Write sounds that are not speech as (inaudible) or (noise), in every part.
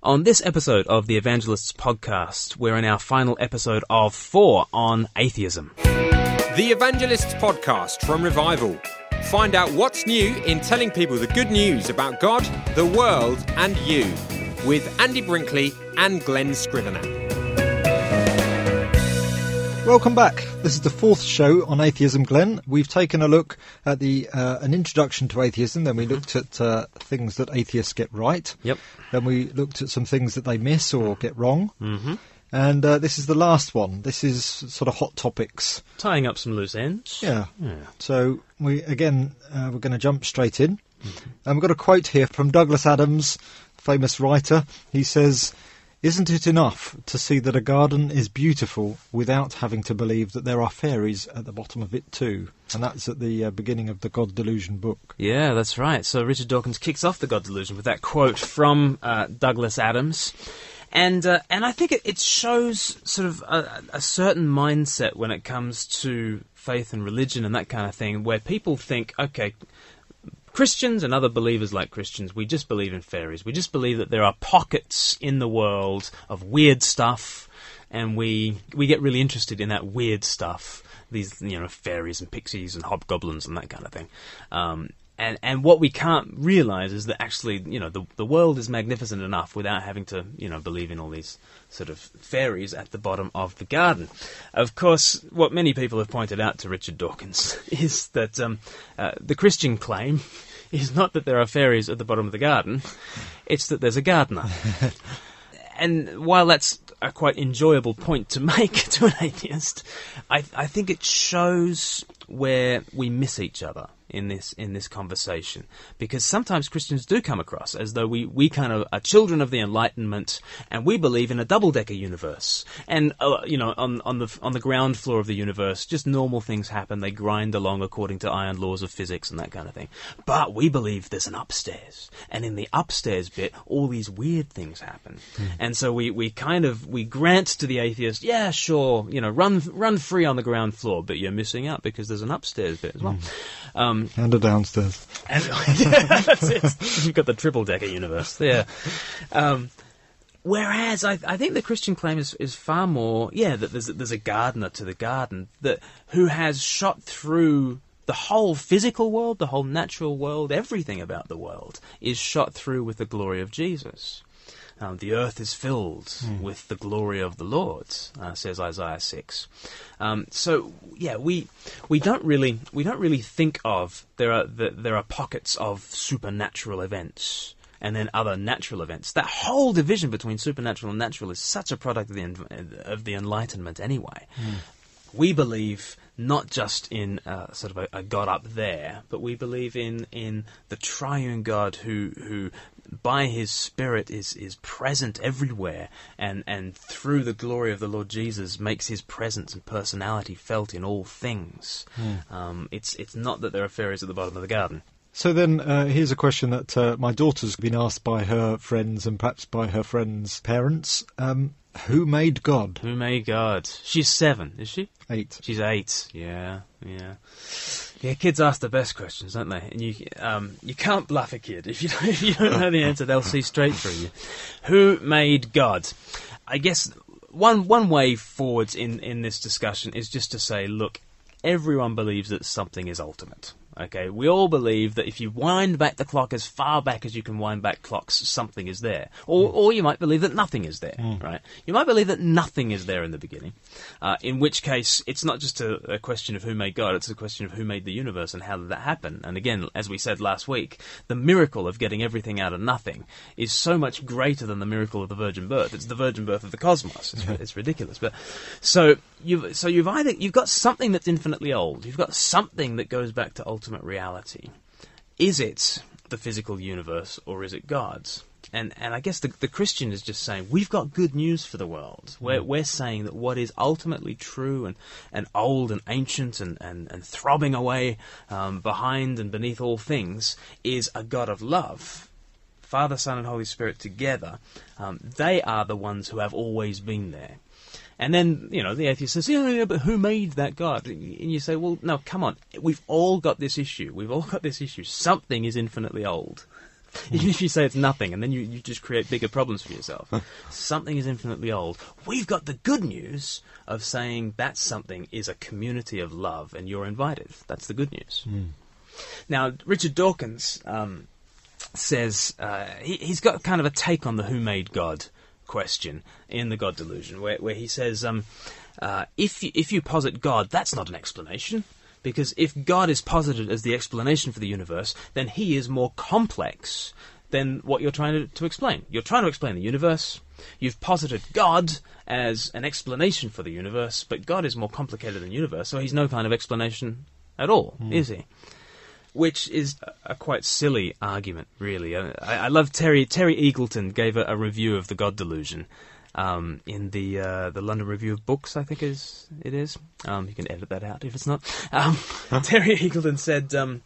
On this episode of the Evangelists podcast, we're in our final episode of four on atheism. The Evangelists podcast from Revival. Find out what's new in telling people the good news about God, the world, and you with Andy Brinkley and Glen Scrivener. Welcome back. This is the fourth show on atheism, Glen. We've taken a look at the uh, an introduction to atheism. Then we looked at uh, things that atheists get right. Yep. Then we looked at some things that they miss or get wrong. Mm-hmm. And uh, this is the last one. This is sort of hot topics. Tying up some loose ends. Yeah. Yeah. So we again uh, we're going to jump straight in. And we've got a quote here from Douglas Adams, famous writer. He says, "Isn't it enough to see that a garden is beautiful without having to believe that there are fairies at the bottom of it too?" And that's at the uh, beginning of the God Delusion book. Yeah, that's right. So Richard Dawkins kicks off the God Delusion with that quote from uh, Douglas Adams. And, uh, and I think it, it shows sort of a, a certain mindset when it comes to faith and religion and that kind of thing, where people think, okay, Christians and other believers like Christians, we just believe in fairies. We just believe that there are pockets in the world of weird stuff, and we we get really interested in that weird stuff. These you know fairies and pixies and hobgoblins and that kind of thing. Um, and and what we can't realize is that actually you know the the world is magnificent enough without having to you know believe in all these sort of fairies at the bottom of the garden. Of course, what many people have pointed out to Richard Dawkins (laughs) is that um, uh, the Christian claim (laughs) is not that there are fairies at the bottom of the garden; (laughs) it's that there's a gardener. and while that's a quite enjoyable point to make to an atheist, I, I think it shows where we miss each other in this in this conversation. Because sometimes Christians do come across as though we, we kind of are children of the Enlightenment and we believe in a double decker universe. And uh, you know on on the on the ground floor of the universe just normal things happen. They grind along according to iron laws of physics and that kind of thing. But we believe there's an upstairs. And in the upstairs bit all these weird things happen. And so we, we kind of we grant to the atheist yeah sure you know run run free on the ground floor but you're missing out because there's an upstairs bit as well. Um, And a downstairs. and (laughs) that's it. You've got the triple decker universe. Yeah. Um, whereas I, I think the Christian claim is, is far more, yeah, that there's, there's a gardener to the garden that who has shot through the whole physical world, the whole natural world, everything about the world is shot through with the glory of Jesus. Um, the earth is filled with the glory of the Lord, uh, says Isaiah six. Um, so yeah, we we don't really we don't really think of there are the, there are pockets of supernatural events and then other natural events. That whole division between supernatural and natural is such a product of the of the Enlightenment anyway. We believe not just in uh, sort of a, a God up there, but we believe in in the triune God who who by his spirit is is present everywhere and and through the glory of the Lord Jesus makes his presence and personality felt in all things. Um, it's it's not that there are fairies at the bottom of the garden. So then, uh, here's a question that uh, my daughter's been asked by her friends and perhaps by her friends' parents. Um, who made God? Who made God? She's seven, is she? Eight. She's eight. Yeah, yeah, yeah. Kids ask the best questions, don't they? And you, um, you can't bluff a kid if you don't, (laughs) if you don't know the answer. They'll see straight through you. Who made God? I guess one one way forwards in in this discussion is just to say, look, everyone believes that something is ultimate. Okay, we all believe that if you wind back the clock as far back as you can wind back clocks, something is there. Or, or you might believe that nothing is there, right? You might believe that nothing is there in the beginning, uh, in which case it's not just a, a question of who made God, it's a question of who made the universe and how did that happen. And again, as we said last week, the miracle of getting everything out of nothing is so much greater than the miracle of the virgin birth. It's the virgin birth of the cosmos. It's, it's ridiculous. But so you've so you've either you've got something that's infinitely old. You've got something that goes back to ultimate reality. Is it the physical universe or is it God's? And and I guess the the Christian is just saying we've got good news for the world. We're we're saying that what is ultimately true and, and old and ancient and, and, and throbbing away um, behind and beneath all things is a God of love. Father, Son, and Holy Spirit together, um, they are the ones who have always been there. And then, you know, the atheist says, yeah, yeah, but who made that God? And you say, well, no, come on. We've all got this issue. We've all got this issue. Something is infinitely old. (laughs) Even if you say it's nothing, and then you, you just create bigger problems for yourself. (laughs) something is infinitely old. We've got the good news of saying that something is a community of love, and you're invited. That's the good news. Now, Richard Dawkins um, says uh, he, he's got kind of a take on the who made God question in the God delusion, where, where he says, um, uh, if, you, if you posit God, that's not an explanation. Because if God is posited as the explanation for the universe, then he is more complex than what you're trying to, to explain. You're trying to explain the universe. You've posited God as an explanation for the universe, but God is more complicated than universe, so he's no kind of explanation at all, is he? Which is a, quite silly argument, really. I, I love Terry Terry Eagleton gave a, a review of the God delusion, um, in the uh, the London Review of Books, I think is it is. Um, you can edit that out if it's not. Um, (laughs) Terry Eagleton said um,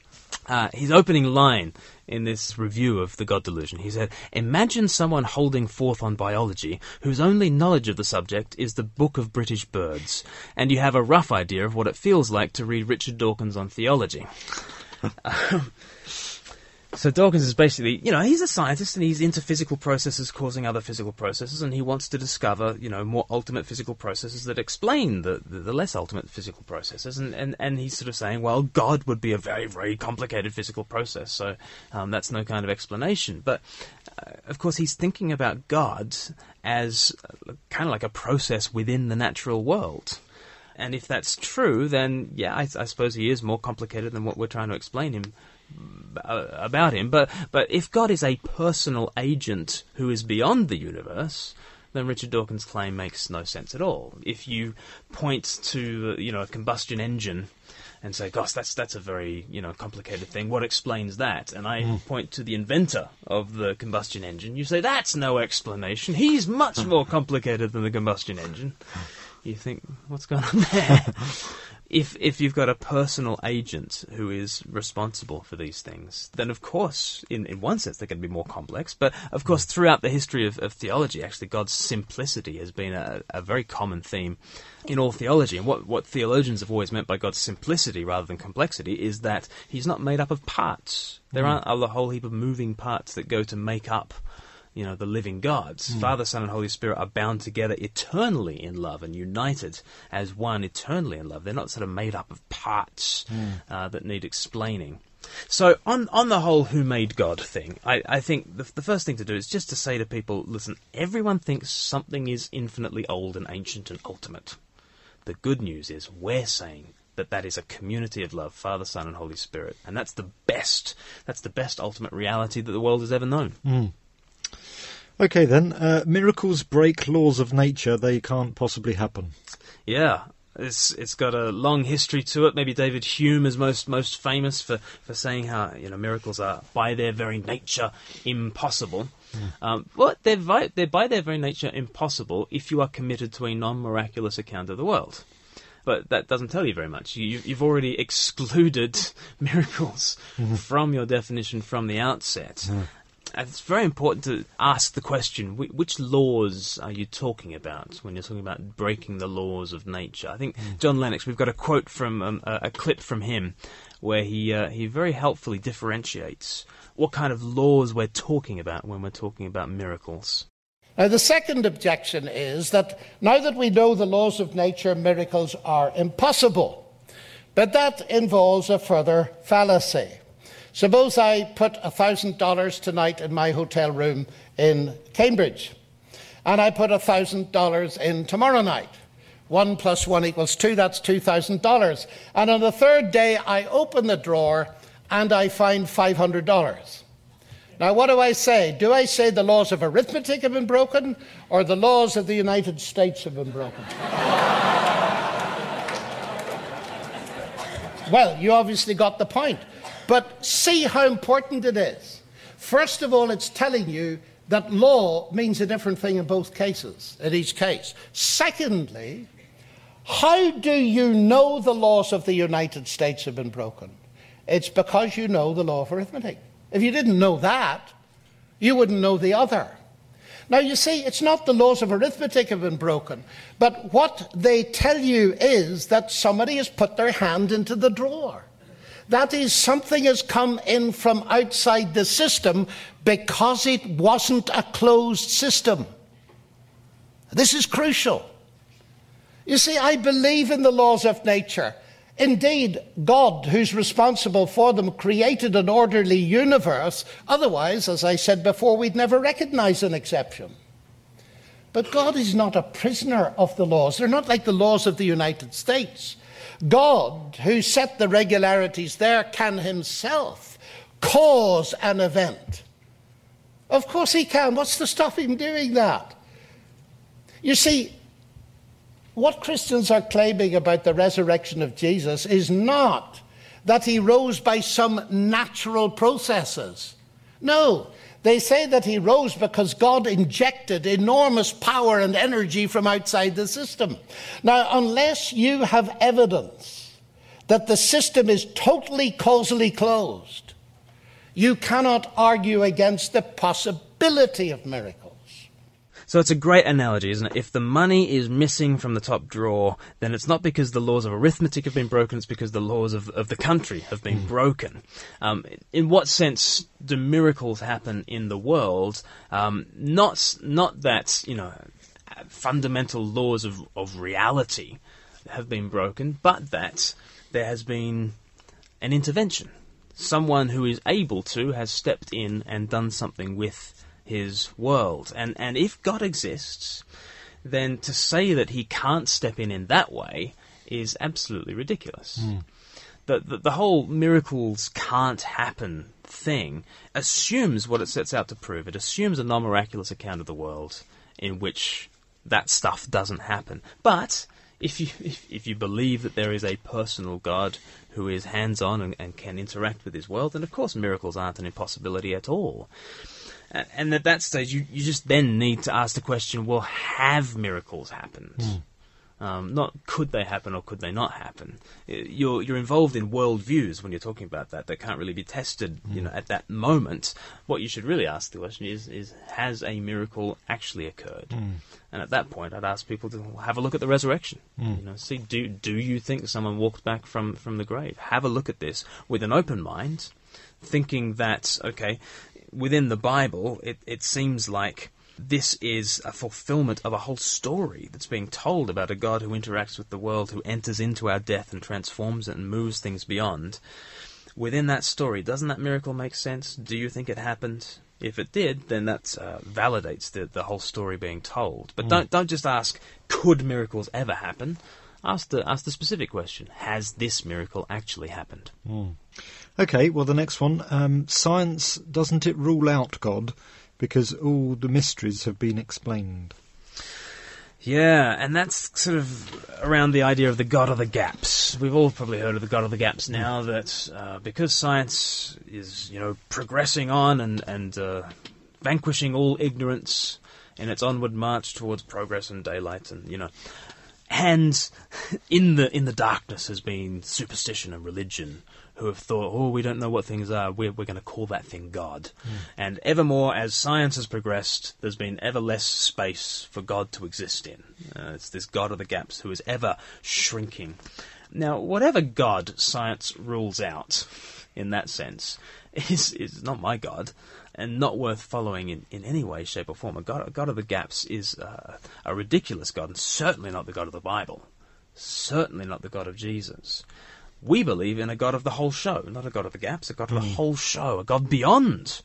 uh, his opening line in this review of the God Delusion. He said, "Imagine someone holding forth on biology whose only knowledge of the subject is the Book of British Birds, and you have a rough idea of what it feels like to read Richard Dawkins on theology." Um, (laughs) so Dawkins is basically, you know, he's a scientist and he's into physical processes causing other physical processes, and he wants to discover, you know, more ultimate physical processes that explain the, the, the less ultimate physical processes. And, and, and he's sort of saying, well, God would be a very, very complicated physical process, so um, that's no kind of explanation. But, uh, of course, he's thinking about God as uh, kind of like a process within the natural world. And if that's true, then yeah, I, I suppose he is more complicated than what we're trying to explain him uh, about him. But but if God is a personal agent who is beyond the universe, then Richard Dawkins' claim makes no sense at all. If you point to you know a combustion engine and say, "Gosh, that's that's a very you know complicated thing. What explains that?" And I mm. point to the inventor of the combustion engine. You say, "That's no explanation. He's much (laughs) more complicated than the combustion engine." You think, "What's going on there?" (laughs) if if you've got a personal agent who is responsible for these things, then of course, in, in one sense, they're going to be more complex. But of course, throughout the history of, of theology, actually, God's simplicity has been a, a very common theme in all theology. And what, what theologians have always meant by God's simplicity rather than complexity is that He's not made up of parts. There mm. aren't a whole heap of moving parts that go to make up you know, the living gods. Mm. Father, Son, and Holy Spirit are bound together eternally in love and united as one eternally in love. They're not sort of made up of parts mm. uh, that need explaining. So, on on the whole "who made God" thing, I, I think the, the first thing to do is just to say to people: listen, everyone thinks something is infinitely old and ancient and ultimate. The good news is we're saying that that is a community of love, Father, Son, and Holy Spirit, and that's the best. That's the best ultimate reality that the world has ever known. Mm. Okay, then. Uh, miracles break laws of nature. They can't possibly happen. Yeah. It's it's got a long history to it. Maybe David Hume is most most famous for, for saying how you know miracles are by their very nature impossible. Mm. Um, well, they're vi- they're by their very nature impossible if you are committed to a non miraculous account of the world but that doesn't tell you very much. You, have already (laughs) excluded (laughs) miracles mm-hmm. from your definition from the outset it's very important to ask the question which laws are you talking about when you're talking about breaking the laws of nature? I think mm. John Lennox, we've got a quote from um, a, a, clip from him where he, uh, he very helpfully differentiates what kind of laws we're talking about when we're talking about miracles. Now, the second objection is that now that we know the laws of nature, miracles are impossible. But that involves a further fallacy. Suppose I put $1,000 tonight in my hotel room in Cambridge, and I put $1,000 in tomorrow night. One plus one equals two, that's $2,000. And on the third day, I open the drawer and I find $500. Now, what do I say? Do I say the laws of arithmetic have been broken or the laws of the United States have been broken? (laughs) well, you obviously got the point. But see how important it is. First of all, it's telling you that law means a different thing in both cases, in each case. Secondly, how do you know the laws of the United States have been broken? It's because you know the law of arithmetic. If you didn't know that, you wouldn't know the other. Now, you see, it's not the laws of arithmetic have been broken, but what they tell you is that somebody has put their hand into the drawer. That is, something has come in from outside the system because it wasn't a closed system. This is crucial. You see, I believe in the laws of nature. Indeed, God, who's responsible for them, created an orderly universe. Otherwise, as I said before, we'd never recognize an exception. But God is not a prisoner of the laws. They're not like the laws of the United States. God, who set the regularities there, can himself cause an event. Of course he can. What's to stop him doing that? You see, what Christians are claiming about the resurrection of Jesus is not that he rose by some natural processes. No, they say that he rose because God injected enormous power and energy from outside the system. Now, unless you have evidence that the system is totally causally closed, you cannot argue against the possibility of miracles. So it's a great analogy, isn't it? If the money is missing from the top drawer, then it's not because the laws of arithmetic have been broken, it's because the laws of, of the country have been mm. broken. Um, in what sense do miracles happen in the world? Um, not, not that, you know, fundamental laws of, of reality have been broken, but that there has been an intervention. Someone who is able to has stepped in and done something with his world. And, and if God exists, then to say that he can't step in in that way is absolutely ridiculous. Mm. The, the, the, whole miracles can't happen thing assumes what it sets out to prove. It assumes a non miraculous account of the world in which that stuff doesn't happen. But if you if, if you believe that there is a personal God who is hands on and, and can interact with his world, then of course miracles aren't an impossibility at all. And at that stage, you, you just then need to ask the question: Well, have miracles happened? Mm. Um, not could they happen or could they not happen. You're you're involved in worldviews when you're talking about that that can't really be tested. You hmm. know, at that moment, what you should really ask the question is: is has a miracle actually occurred? Mm. And at that point, I'd ask people to have a look at the resurrection. Mm. You know, see do do you think someone walked back from from the grave? Have a look at this with an open mind, thinking that okay, within the Bible, it, it seems like this is a fulfillment of a whole story that's being told about a God who interacts with the world, who enters into our death and transforms it and moves things beyond. Within that story, doesn't that miracle make sense? Do you think it happened? If it did, then that uh, validates the, the whole story being told. But mm. don't don't just ask, could miracles ever happen? Ask the ask the specific question: Has this miracle actually happened? Mm. Okay, well, the next one. Um, science, doesn't it rule out God because all the mysteries have been explained? Yeah, and that's sort of around the idea of the God of the gaps. We've all probably heard of the God of the gaps now. That uh, because science is, you know, progressing on and and uh, vanquishing all ignorance in its onward march towards progress and daylight, and you know, and (laughs) in the in the darkness has been superstition and religion who have thought, oh, we don't know what things are, we're, we're going to call that thing God. Mm. And evermore, as science has progressed, there's been ever less space for God to exist in. Uh, it's this God of the gaps who is ever shrinking. Now, whatever God science rules out, in that sense, (laughs) is, is not my God and not worth following in, in any way, shape, or form. A God, a God of the gaps is uh, a ridiculous God, and certainly not the God of the Bible. Certainly not the God of Jesus. We believe in a God of the whole show, not a God of the gaps, a God of the hmm. whole show, a God beyond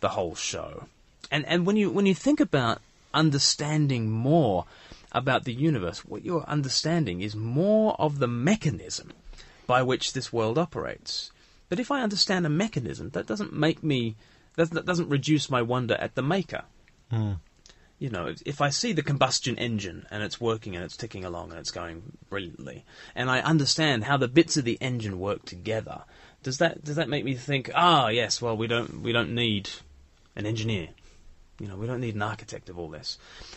the whole show. And and when you when you think about understanding more about the universe, what you're understanding is more of the mechanism by which this world operates. But if I understand a mechanism, that doesn't make me that, that doesn't reduce my wonder at the maker. Mm you know, if I see the combustion engine and it's working and it's ticking along and it's going brilliantly, and I understand how the bits of the engine work together, does that does that make me think, ah, yes, well, we don't we don't need an engineer, you know, we don't need an architect of all this.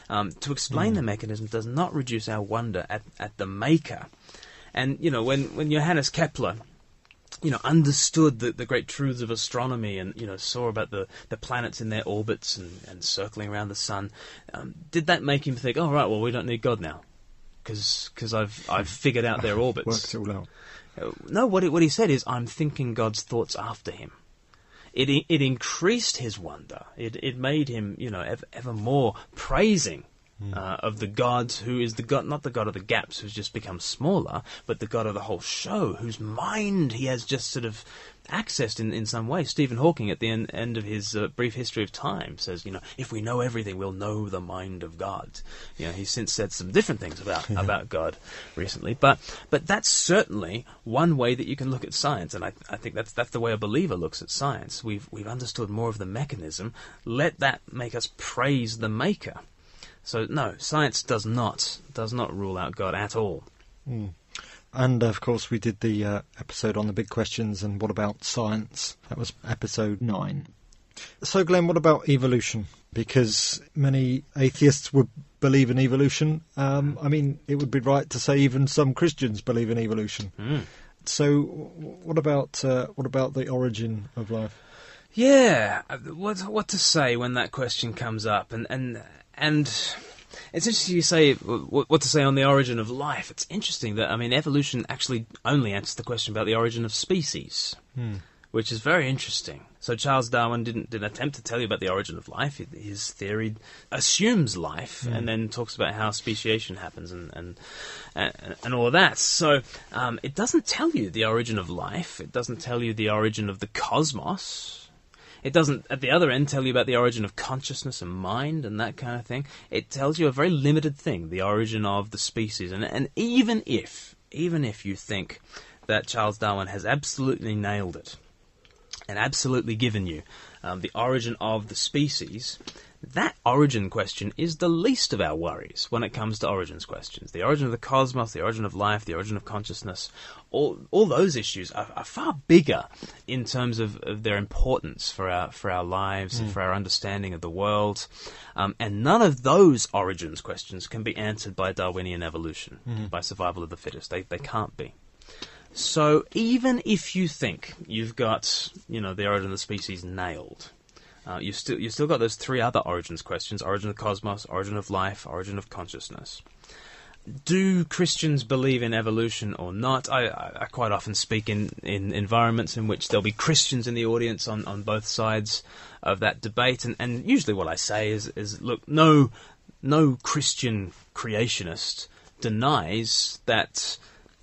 Um, to explain mm. the mechanism does not reduce our wonder at at the maker, and you know, when when Johannes Kepler you know, understood the, the great truths of astronomy and, you know, saw about the, the planets in their orbits and, and circling around the sun, um, did that make him think, oh, right, well, we don't need God now? Because I've, I've figured out their (laughs) orbits. Worked it all out. Uh, No, what, it, what he said is, I'm thinking God's thoughts after him. It, it increased his wonder. It, it made him, you know, ever, ever more praising uh, of the God who is the God, not the God of the gaps who's just become smaller, but the God of the whole show, whose mind he has just sort of accessed in, in some way. Stephen Hawking, at the en- end of his uh, brief history of time, says, you know, if we know everything, we'll know the mind of God. You know, he's since said some different things about (laughs) about God recently, but but that's certainly one way that you can look at science, and I, I think that's that's the way a believer looks at science. We've we've understood more of the mechanism. Let that make us praise the Maker. So no, science does not does not rule out God at all. And of course, we did the uh, episode on the big questions and what about science? That was episode nine. So, Glen, what about evolution? Because many atheists would believe in evolution. Um, I mean, it would be right to say even some Christians believe in evolution. So, what about uh, what about the origin of life? Yeah, uh, what what to say when that question comes up, and and and it's interesting you say what, what to say on the origin of life. It's interesting that I mean evolution actually only answers the question about the origin of species, which is very interesting. So Charles Darwin didn't didn't attempt to tell you about the origin of life. His theory assumes life and then talks about how speciation happens and and and, and all of that. So um, it doesn't tell you the origin of life. It doesn't tell you the origin of the cosmos. It doesn't, at the other end, tell you about the origin of consciousness and mind and that kind of thing. It tells you a very limited thing, the origin of the species. And, and even if, even if you think that Charles Darwin has absolutely nailed it and absolutely given you um, the origin of the species, that origin question is the least of our worries when it comes to origins questions. The origin of the cosmos, the origin of life, the origin of consciousness, all, all those issues are, are far bigger in terms of, of their importance for our, for our lives and for our understanding of the world. Um, and none of those origins questions can be answered by Darwinian evolution, by survival of the fittest. They, they can't be. So even if you think you've got, you know, the origin of the species nailed, uh, you've still you've still got those three other origins questions: origin of cosmos, origin of life, origin of consciousness. Do Christians believe in evolution or not? I, I, I quite often speak in, in environments in which there'll be Christians in the audience on, on both sides of that debate, and, and usually what I say is, is look, no, no Christian creationist denies that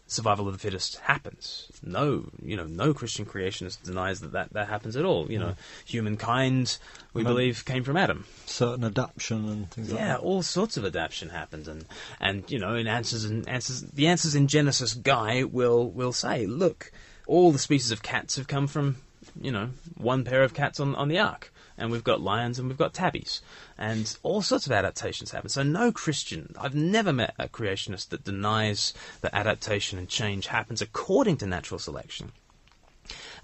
survival of the fittest happens. No, you know, no Christian creationist denies that that, that happens at all. You know, humankind, we believe, came from Adam. Certain adaptation and things like that. Yeah, all sorts of adaptation happens, and and you know, in answers and answers, the answers in Genesis guy will will say, look, all the species of cats have come from, you know, one pair of cats on on the ark, and we've got lions and we've got tabbies, and all sorts of adaptations happen. So no Christian, I've never met a creationist that denies that adaptation and change happens according to natural selection.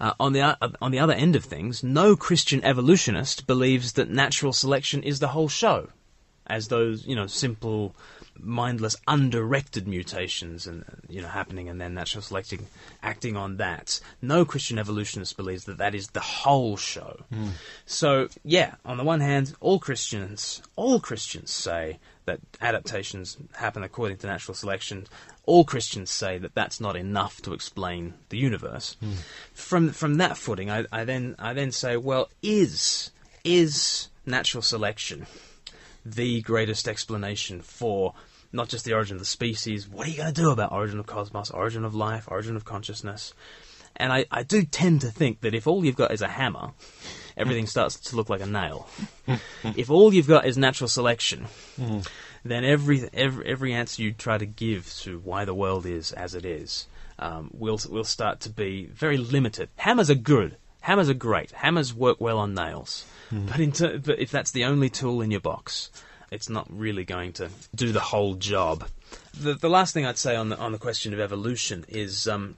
Uh, on the o- on the other end of things, no Christian evolutionist believes that natural selection is the whole show, as those you know simple, mindless, undirected mutations and you know happening, and then natural selection acting on that. No Christian evolutionist believes that that is the whole show. Hmm. So yeah, on the one hand, all Christians, all Christians say that adaptations happen according to natural selection. All Christians say that that's not enough to explain the universe. Hmm. From from that footing, I, I then I then say, well, is is natural selection the greatest explanation for not just the origin of the species? What are you going to do about origin of cosmos, origin of life, origin of consciousness? And I, I do tend to think that if all you've got is a hammer, everything (laughs) starts to look like a nail. if all you've got is natural selection, then every, every every answer you try to give to why the world is as it is um, will will start to be very limited. Hammers are good. Hammers are great. Hammers work well on nails. But in ter- but if that's the only tool in your box, it's not really going to do the whole job. The the last thing I'd say on the on the question of evolution is um,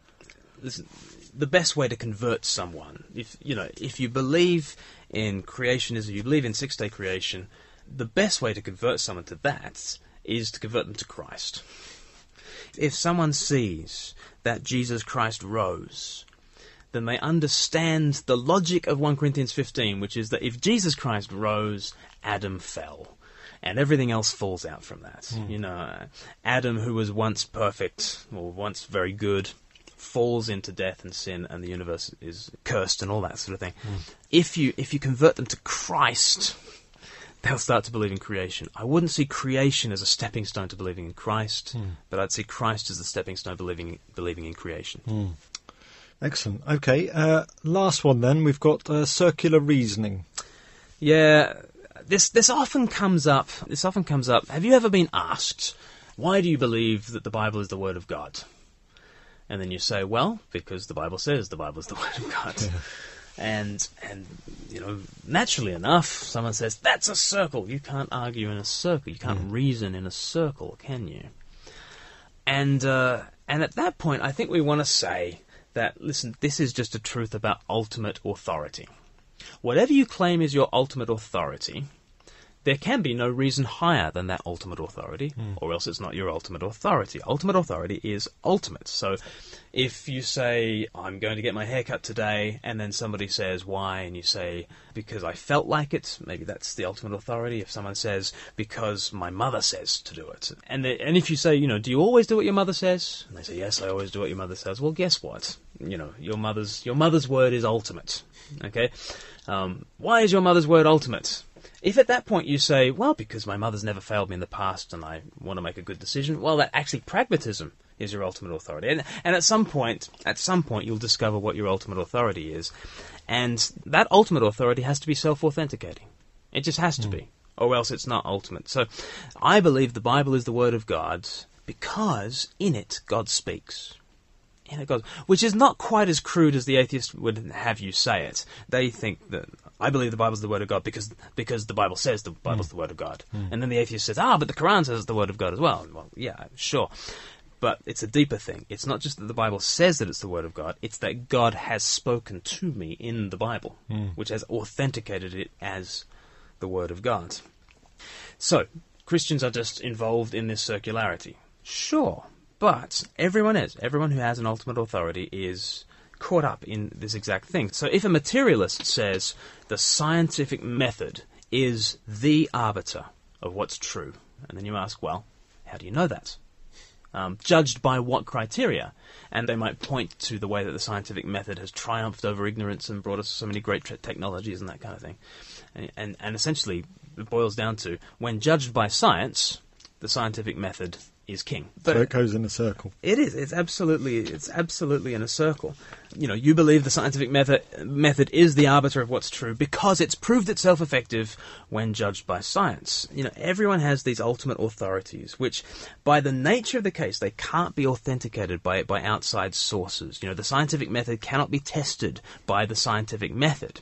listen, the best way to convert someone, if you know, if you believe in creationism, you believe in six day creation, the best way to convert someone to that is to convert them to Christ. If someone sees that Jesus Christ rose, then they understand the logic of 1 Corinthians 15, which is that if Jesus Christ rose, Adam fell. And everything else falls out from that. Hmm. You know, Adam, who was once perfect, or once very good, falls into death and sin, and the universe is cursed and all that sort of thing. Hmm. If you if you convert them to Christ, they'll start to believe in creation. I wouldn't see creation as a stepping stone to believing in Christ, hmm. but I'd see Christ as the stepping stone believing believing in creation. Excellent. Okay, uh, last one then. We've got uh, circular reasoning. Yeah, this this often comes up. This often comes up. Have you ever been asked, why do you believe that the Bible is the Word of God? And then you say, well, because the Bible says the Bible is the (laughs) Word of God. And and you know, naturally enough, someone says that's a circle. You can't argue in a circle. You can't reason in a circle, can you? And uh, and at that point, I think we want to say that listen, this is just a truth about ultimate authority. Whatever you claim is your ultimate authority, there can be no reason higher than that ultimate authority, or else it's not your ultimate authority. Ultimate authority is ultimate. So if you say, I'm going to get my hair cut today, and then somebody says, why? And you say, because I felt like it, maybe that's the ultimate authority. If someone says, because my mother says to do it. And, the, and if you say, you know, do you always do what your mother says? And they say, yes, I always do what your mother says. Well, guess what? You know, your mother's, your mother's word is ultimate. Okay? Um, why is your mother's word ultimate? If at that point you say, well, because my mother's never failed me in the past and I want to make a good decision, well, that actually pragmatism is your ultimate authority. And, and at some point, at some point, you'll discover what your ultimate authority is. And that ultimate authority has to be self-authenticating. It just has to hmm. be, or else it's not ultimate. So I believe the Bible is the Word of God because in it God speaks. In it God, which is not quite as crude as the atheist would have you say it. They think that I believe the Bible's the Word of God because because the Bible says the Bible's hmm. the Word of God, hmm. and then the atheist says, ah, but the Quran says it's the Word of God as well. Well, yeah, sure. But it's a deeper thing. It's not just that the Bible says that it's the Word of God, it's that God has spoken to me in the Bible, hmm. which has authenticated it as the Word of God. So, Christians are just involved in this circularity. Sure. But everyone is. Everyone who has an ultimate authority is caught up in this exact thing. So if a materialist says the scientific method is the arbiter of what's true, and then you ask, well, how do you know that? Um, judged by what criteria? And they might point to the way that the scientific method has triumphed over ignorance and brought us so many great technologies and that kind of thing. And, and, and essentially, it boils down to when judged by science, the scientific method is king. so it goes in a circle. It is. It's absolutely. It's absolutely in a circle. You know, you believe the scientific method method is the arbiter of what's true because it's proved itself effective when judged by science. You know, everyone has these ultimate authorities, which, by the nature of the case, they can't be authenticated by by outside sources. You know, the scientific method cannot be tested by the scientific method.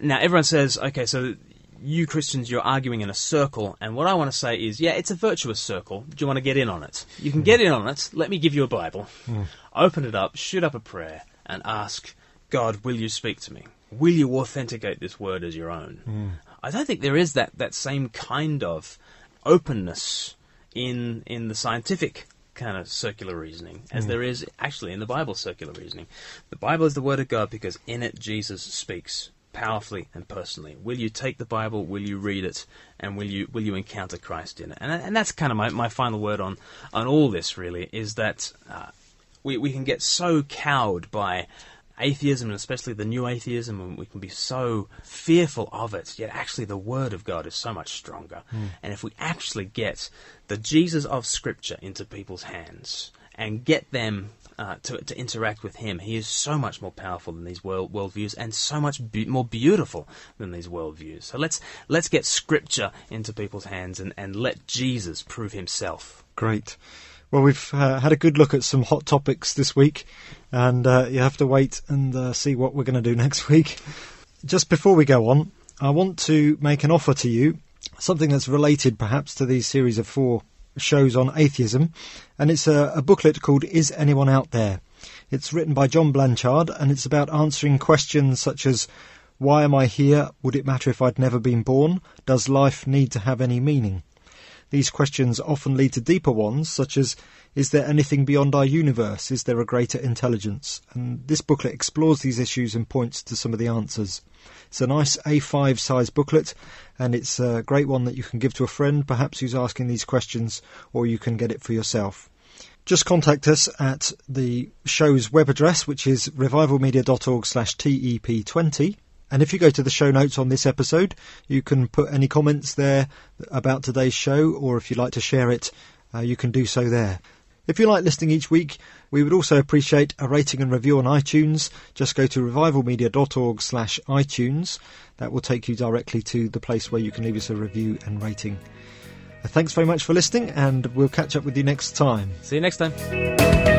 Now, everyone says, okay, so you Christians, you're arguing in a circle, and what I want to say is, yeah, it's a virtuous circle. Do you want to get in on it? You can hmm. get in on it. Let me give you a Bible. Hmm. Open it up, shoot up a prayer, and ask, God, will you speak to me? Will you authenticate this word as your own? Hmm. I don't think there is that, that same kind of openness in in the scientific kind of circular reasoning as there is actually in the Bible circular reasoning. The Bible is the Word of God because in it Jesus speaks powerfully and personally. Will you take the Bible? Will you read it? And will you will you encounter Christ in it? And and that's kind of my, my final word on on all this. Really, is that uh, we we can get so cowed by atheism, and especially the new atheism, and we can be so fearful of it. Yet actually, the Word of God is so much stronger. And if we actually get the Jesus of Scripture into people's hands and get them uh, to, to interact with him. He is so much more powerful than these world worldviews, and so much be- more beautiful than these worldviews. So let's let's get Scripture into people's hands and, and let Jesus prove Himself. Great. Well, we've uh, had a good look at some hot topics this week, and uh, you have to wait and uh, see what we're going to do (laughs) next week. Just before we go on, I want to make an offer to you, something that's related perhaps to these series of four shows on atheism, and it's a, a booklet called Is Anyone Out There? It's written by John Blanchard, and it's about answering questions such as Why am I here? Would it matter if I'd never been born? Does life need to have any meaning? These questions often lead to deeper ones, such as Is there anything beyond our universe? Is there a greater intelligence? And this booklet explores these issues and points to some of the answers. It's a nice A5 size booklet, and it's a great one that you can give to a friend, perhaps who's asking these questions, or you can get it for yourself. just contact us at the show's web address, which is revivalmedia.org slash TEP20. And if you go to the show notes on this episode, you can put any comments there about today's show, or if you'd like to share it, uh, you can do so there. If you like listening each week, we would also appreciate a rating and review on iTunes. Just go to revivalmedia.org slash iTunes. That will take you directly to the place where you can leave us a review and rating. Uh, Thanks very much for listening, and we'll catch up with you next time. See you next time.